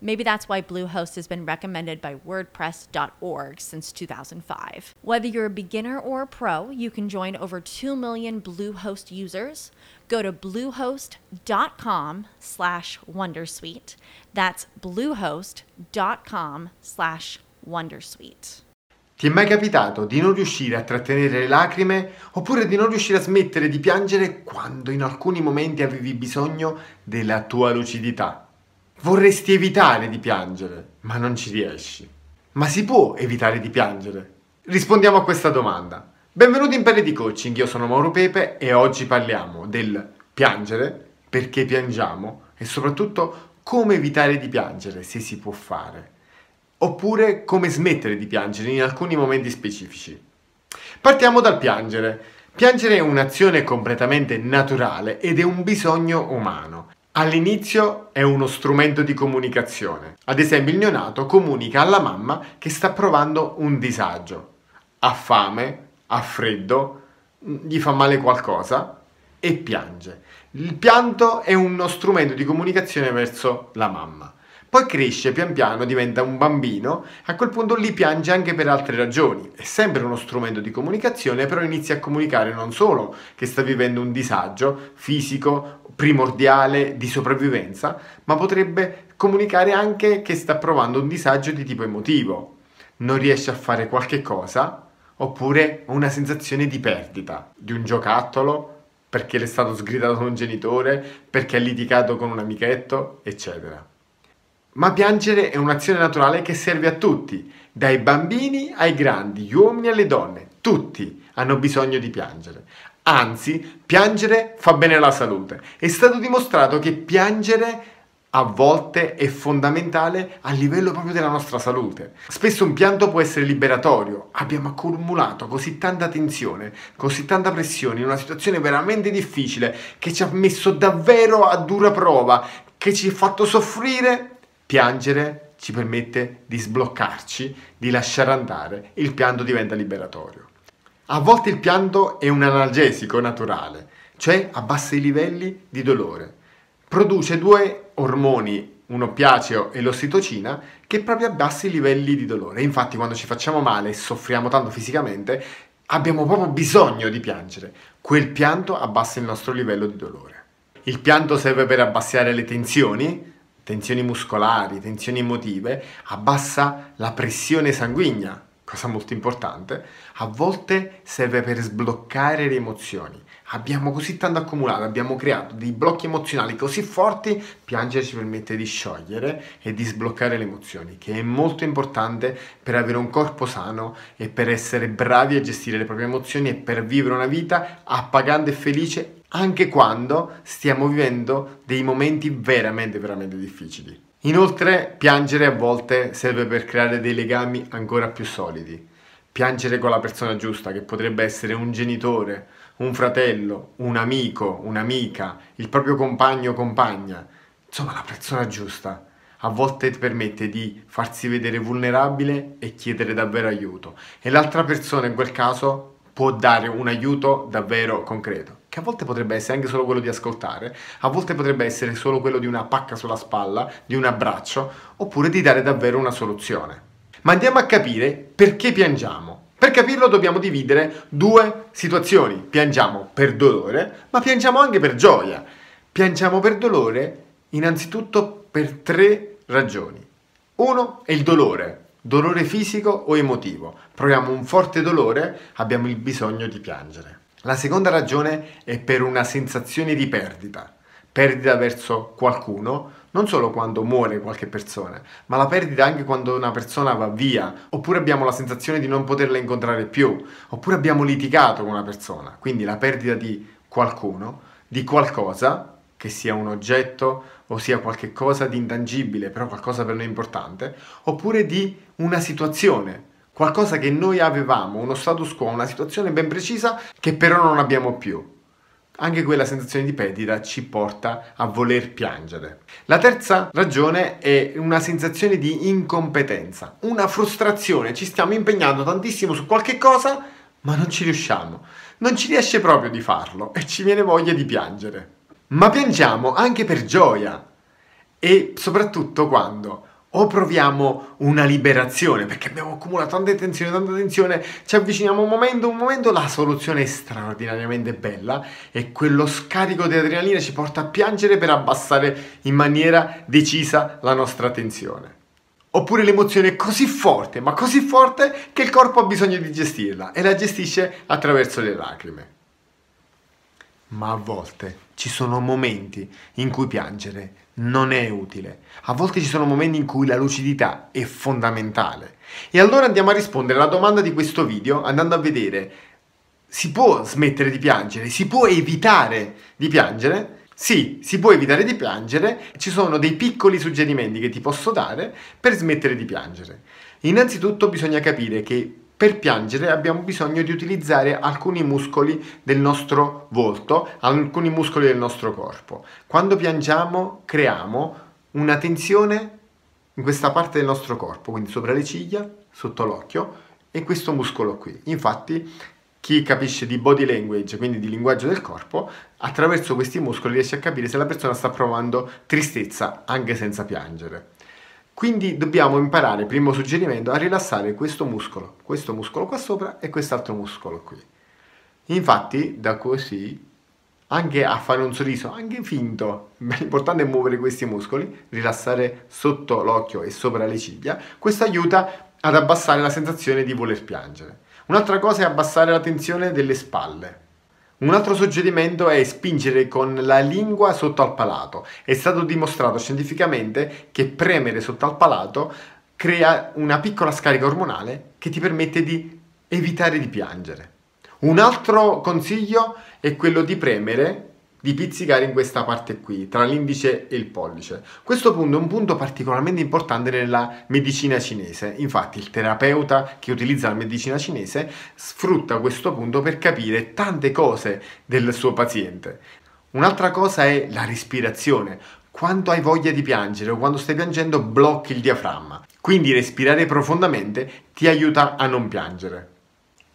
Maybe that's why Bluehost has been recommended by WordPress.org since 2005. Whether you're a beginner or a pro, you can join over 2 million Bluehost users. Go to bluehost.com slash Wondersuite. That's bluehost.com slash Wondersuite. Ti è mai capitato di non riuscire a trattenere le lacrime oppure di non riuscire a smettere di piangere quando in alcuni momenti avevi bisogno della tua lucidità? Vorresti evitare di piangere, ma non ci riesci. Ma si può evitare di piangere? Rispondiamo a questa domanda. Benvenuti in Pelle di Coaching, io sono Mauro Pepe e oggi parliamo del piangere, perché piangiamo e soprattutto come evitare di piangere, se si può fare oppure come smettere di piangere in alcuni momenti specifici. Partiamo dal piangere. Piangere è un'azione completamente naturale ed è un bisogno umano. All'inizio è uno strumento di comunicazione. Ad esempio il neonato comunica alla mamma che sta provando un disagio. Ha fame, ha freddo, gli fa male qualcosa e piange. Il pianto è uno strumento di comunicazione verso la mamma. Poi cresce pian piano, diventa un bambino, a quel punto lì piange anche per altre ragioni. È sempre uno strumento di comunicazione, però inizia a comunicare non solo che sta vivendo un disagio fisico, primordiale, di sopravvivenza, ma potrebbe comunicare anche che sta provando un disagio di tipo emotivo. Non riesce a fare qualche cosa, oppure una sensazione di perdita di un giocattolo perché le è stato sgridato da un genitore, perché ha litigato con un amichetto, eccetera. Ma piangere è un'azione naturale che serve a tutti, dai bambini ai grandi, gli uomini alle donne, tutti hanno bisogno di piangere. Anzi, piangere fa bene alla salute. È stato dimostrato che piangere a volte è fondamentale a livello proprio della nostra salute. Spesso un pianto può essere liberatorio. Abbiamo accumulato così tanta tensione, così tanta pressione in una situazione veramente difficile che ci ha messo davvero a dura prova, che ci ha fatto soffrire Piangere ci permette di sbloccarci, di lasciare andare il pianto diventa liberatorio. A volte il pianto è un analgesico naturale, cioè abbassa i livelli di dolore. Produce due ormoni, un oppiaceo e l'ossitocina, che proprio abbassa i livelli di dolore. Infatti quando ci facciamo male e soffriamo tanto fisicamente, abbiamo proprio bisogno di piangere. Quel pianto abbassa il nostro livello di dolore. Il pianto serve per abbassare le tensioni, tensioni muscolari, tensioni emotive, abbassa la pressione sanguigna, cosa molto importante, a volte serve per sbloccare le emozioni. Abbiamo così tanto accumulato, abbiamo creato dei blocchi emozionali così forti, piangere ci permette di sciogliere e di sbloccare le emozioni, che è molto importante per avere un corpo sano e per essere bravi a gestire le proprie emozioni e per vivere una vita appagante e felice anche quando stiamo vivendo dei momenti veramente, veramente difficili. Inoltre, piangere a volte serve per creare dei legami ancora più solidi. Piangere con la persona giusta, che potrebbe essere un genitore, un fratello, un amico, un'amica, il proprio compagno o compagna, insomma la persona giusta. A volte ti permette di farsi vedere vulnerabile e chiedere davvero aiuto. E l'altra persona in quel caso può dare un aiuto davvero concreto che a volte potrebbe essere anche solo quello di ascoltare, a volte potrebbe essere solo quello di una pacca sulla spalla, di un abbraccio, oppure di dare davvero una soluzione. Ma andiamo a capire perché piangiamo. Per capirlo dobbiamo dividere due situazioni. Piangiamo per dolore, ma piangiamo anche per gioia. Piangiamo per dolore innanzitutto per tre ragioni. Uno è il dolore, dolore fisico o emotivo. Proviamo un forte dolore, abbiamo il bisogno di piangere. La seconda ragione è per una sensazione di perdita, perdita verso qualcuno, non solo quando muore qualche persona, ma la perdita anche quando una persona va via, oppure abbiamo la sensazione di non poterla incontrare più, oppure abbiamo litigato con una persona, quindi la perdita di qualcuno, di qualcosa, che sia un oggetto o sia qualcosa di intangibile, però qualcosa per noi importante, oppure di una situazione, qualcosa che noi avevamo, uno status quo, una situazione ben precisa che però non abbiamo più anche quella sensazione di perdita ci porta a voler piangere. La terza ragione è una sensazione di incompetenza, una frustrazione, ci stiamo impegnando tantissimo su qualche cosa, ma non ci riusciamo. Non ci riesce proprio di farlo e ci viene voglia di piangere. Ma piangiamo anche per gioia e soprattutto quando o proviamo una liberazione perché abbiamo accumulato tanta tensione, tanta tensione, ci avviciniamo un momento, un momento, la soluzione è straordinariamente bella e quello scarico di adrenalina ci porta a piangere per abbassare in maniera decisa la nostra tensione. Oppure l'emozione è così forte, ma così forte che il corpo ha bisogno di gestirla e la gestisce attraverso le lacrime. Ma a volte ci sono momenti in cui piangere non è utile. A volte ci sono momenti in cui la lucidità è fondamentale. E allora andiamo a rispondere alla domanda di questo video andando a vedere si può smettere di piangere? Si può evitare di piangere? Sì, si può evitare di piangere, ci sono dei piccoli suggerimenti che ti posso dare per smettere di piangere. Innanzitutto bisogna capire che per piangere abbiamo bisogno di utilizzare alcuni muscoli del nostro volto, alcuni muscoli del nostro corpo. Quando piangiamo creiamo una tensione in questa parte del nostro corpo, quindi sopra le ciglia, sotto l'occhio e questo muscolo qui. Infatti chi capisce di body language, quindi di linguaggio del corpo, attraverso questi muscoli riesce a capire se la persona sta provando tristezza anche senza piangere. Quindi dobbiamo imparare, primo suggerimento, a rilassare questo muscolo, questo muscolo qua sopra e quest'altro muscolo qui. Infatti, da così, anche a fare un sorriso, anche finto, l'importante è muovere questi muscoli, rilassare sotto l'occhio e sopra le ciglia, questo aiuta ad abbassare la sensazione di voler piangere. Un'altra cosa è abbassare la tensione delle spalle. Un altro suggerimento è spingere con la lingua sotto al palato. È stato dimostrato scientificamente che premere sotto al palato crea una piccola scarica ormonale che ti permette di evitare di piangere. Un altro consiglio è quello di premere di pizzicare in questa parte qui, tra l'indice e il pollice. Questo punto è un punto particolarmente importante nella medicina cinese. Infatti il terapeuta che utilizza la medicina cinese sfrutta questo punto per capire tante cose del suo paziente. Un'altra cosa è la respirazione. Quando hai voglia di piangere o quando stai piangendo blocchi il diaframma. Quindi respirare profondamente ti aiuta a non piangere.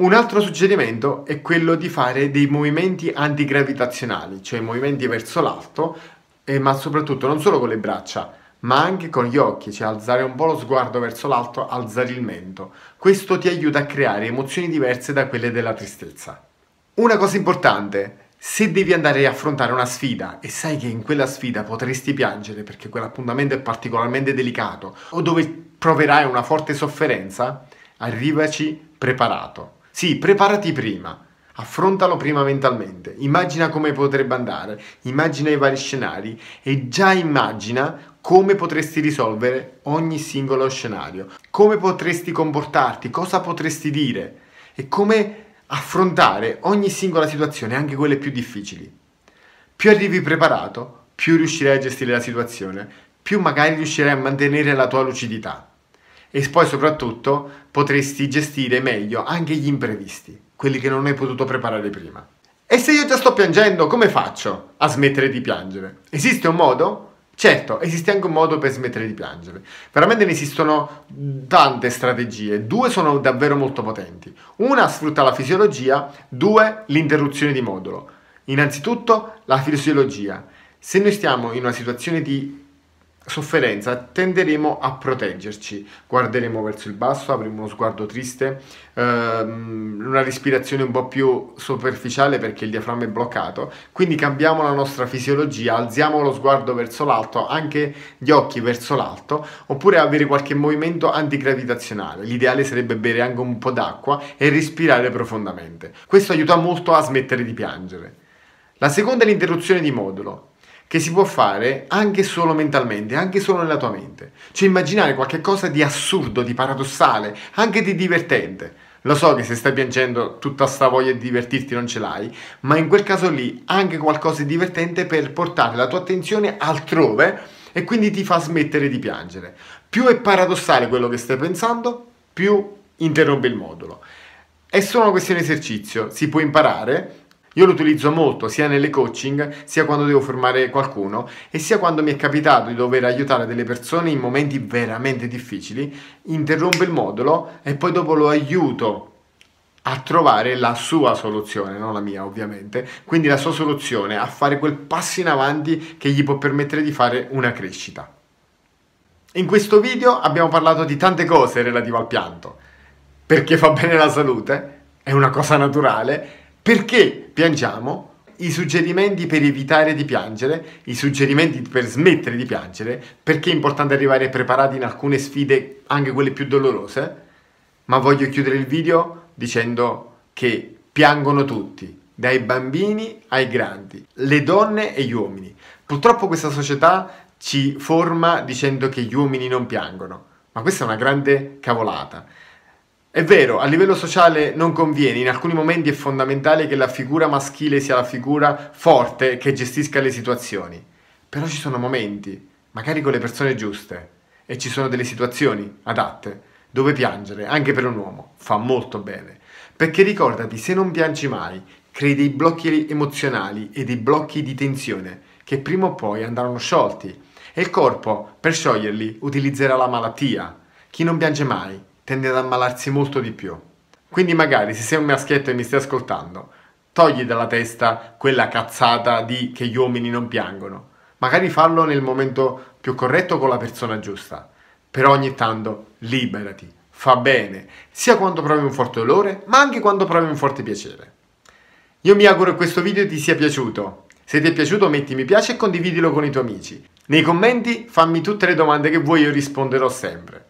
Un altro suggerimento è quello di fare dei movimenti antigravitazionali, cioè movimenti verso l'alto, eh, ma soprattutto non solo con le braccia, ma anche con gli occhi, cioè alzare un po' lo sguardo verso l'alto, alzare il mento. Questo ti aiuta a creare emozioni diverse da quelle della tristezza. Una cosa importante, se devi andare a affrontare una sfida e sai che in quella sfida potresti piangere perché quell'appuntamento è particolarmente delicato o dove proverai una forte sofferenza, arrivaci preparato. Sì, preparati prima. Affrontalo prima mentalmente, immagina come potrebbe andare, immagina i vari scenari e già immagina come potresti risolvere ogni singolo scenario, come potresti comportarti, cosa potresti dire e come affrontare ogni singola situazione, anche quelle più difficili. Più arrivi preparato, più riuscirai a gestire la situazione, più magari riuscirai a mantenere la tua lucidità e poi soprattutto potresti gestire meglio anche gli imprevisti, quelli che non hai potuto preparare prima. E se io già sto piangendo, come faccio a smettere di piangere? Esiste un modo? Certo, esiste anche un modo per smettere di piangere. Veramente ne esistono tante strategie, due sono davvero molto potenti. Una sfrutta la fisiologia, due l'interruzione di modulo. Innanzitutto la fisiologia. Se noi stiamo in una situazione di sofferenza tenderemo a proteggerci, guarderemo verso il basso, avremo uno sguardo triste, ehm, una respirazione un po' più superficiale perché il diaframma è bloccato, quindi cambiamo la nostra fisiologia, alziamo lo sguardo verso l'alto, anche gli occhi verso l'alto, oppure avere qualche movimento antigravitazionale. L'ideale sarebbe bere anche un po' d'acqua e respirare profondamente. Questo aiuta molto a smettere di piangere. La seconda è l'interruzione di modulo che si può fare anche solo mentalmente, anche solo nella tua mente. Cioè immaginare qualcosa di assurdo, di paradossale, anche di divertente. Lo so che se stai piangendo tutta sta voglia di divertirti non ce l'hai, ma in quel caso lì anche qualcosa di divertente per portare la tua attenzione altrove e quindi ti fa smettere di piangere. Più è paradossale quello che stai pensando, più interrompe il modulo. È solo una questione di esercizio, si può imparare io lo utilizzo molto sia nelle coaching, sia quando devo formare qualcuno e sia quando mi è capitato di dover aiutare delle persone in momenti veramente difficili, interrompo il modulo e poi dopo lo aiuto a trovare la sua soluzione, non la mia ovviamente, quindi la sua soluzione, a fare quel passo in avanti che gli può permettere di fare una crescita. In questo video abbiamo parlato di tante cose relative al pianto, perché fa bene la salute, è una cosa naturale, perché piangiamo? I suggerimenti per evitare di piangere, i suggerimenti per smettere di piangere, perché è importante arrivare preparati in alcune sfide, anche quelle più dolorose. Ma voglio chiudere il video dicendo che piangono tutti, dai bambini ai grandi, le donne e gli uomini. Purtroppo questa società ci forma dicendo che gli uomini non piangono, ma questa è una grande cavolata. È vero, a livello sociale non conviene, in alcuni momenti è fondamentale che la figura maschile sia la figura forte che gestisca le situazioni, però ci sono momenti, magari con le persone giuste, e ci sono delle situazioni adatte dove piangere, anche per un uomo, fa molto bene. Perché ricordati, se non piangi mai, crei dei blocchi emozionali e dei blocchi di tensione che prima o poi andranno sciolti e il corpo, per scioglierli, utilizzerà la malattia. Chi non piange mai tende ad ammalarsi molto di più. Quindi magari se sei un maschietto e mi stai ascoltando, togli dalla testa quella cazzata di che gli uomini non piangono. Magari fallo nel momento più corretto con la persona giusta. Però ogni tanto liberati, fa bene, sia quando provi un forte dolore, ma anche quando provi un forte piacere. Io mi auguro che questo video ti sia piaciuto. Se ti è piaciuto metti mi piace e condividilo con i tuoi amici. Nei commenti fammi tutte le domande che vuoi, io risponderò sempre.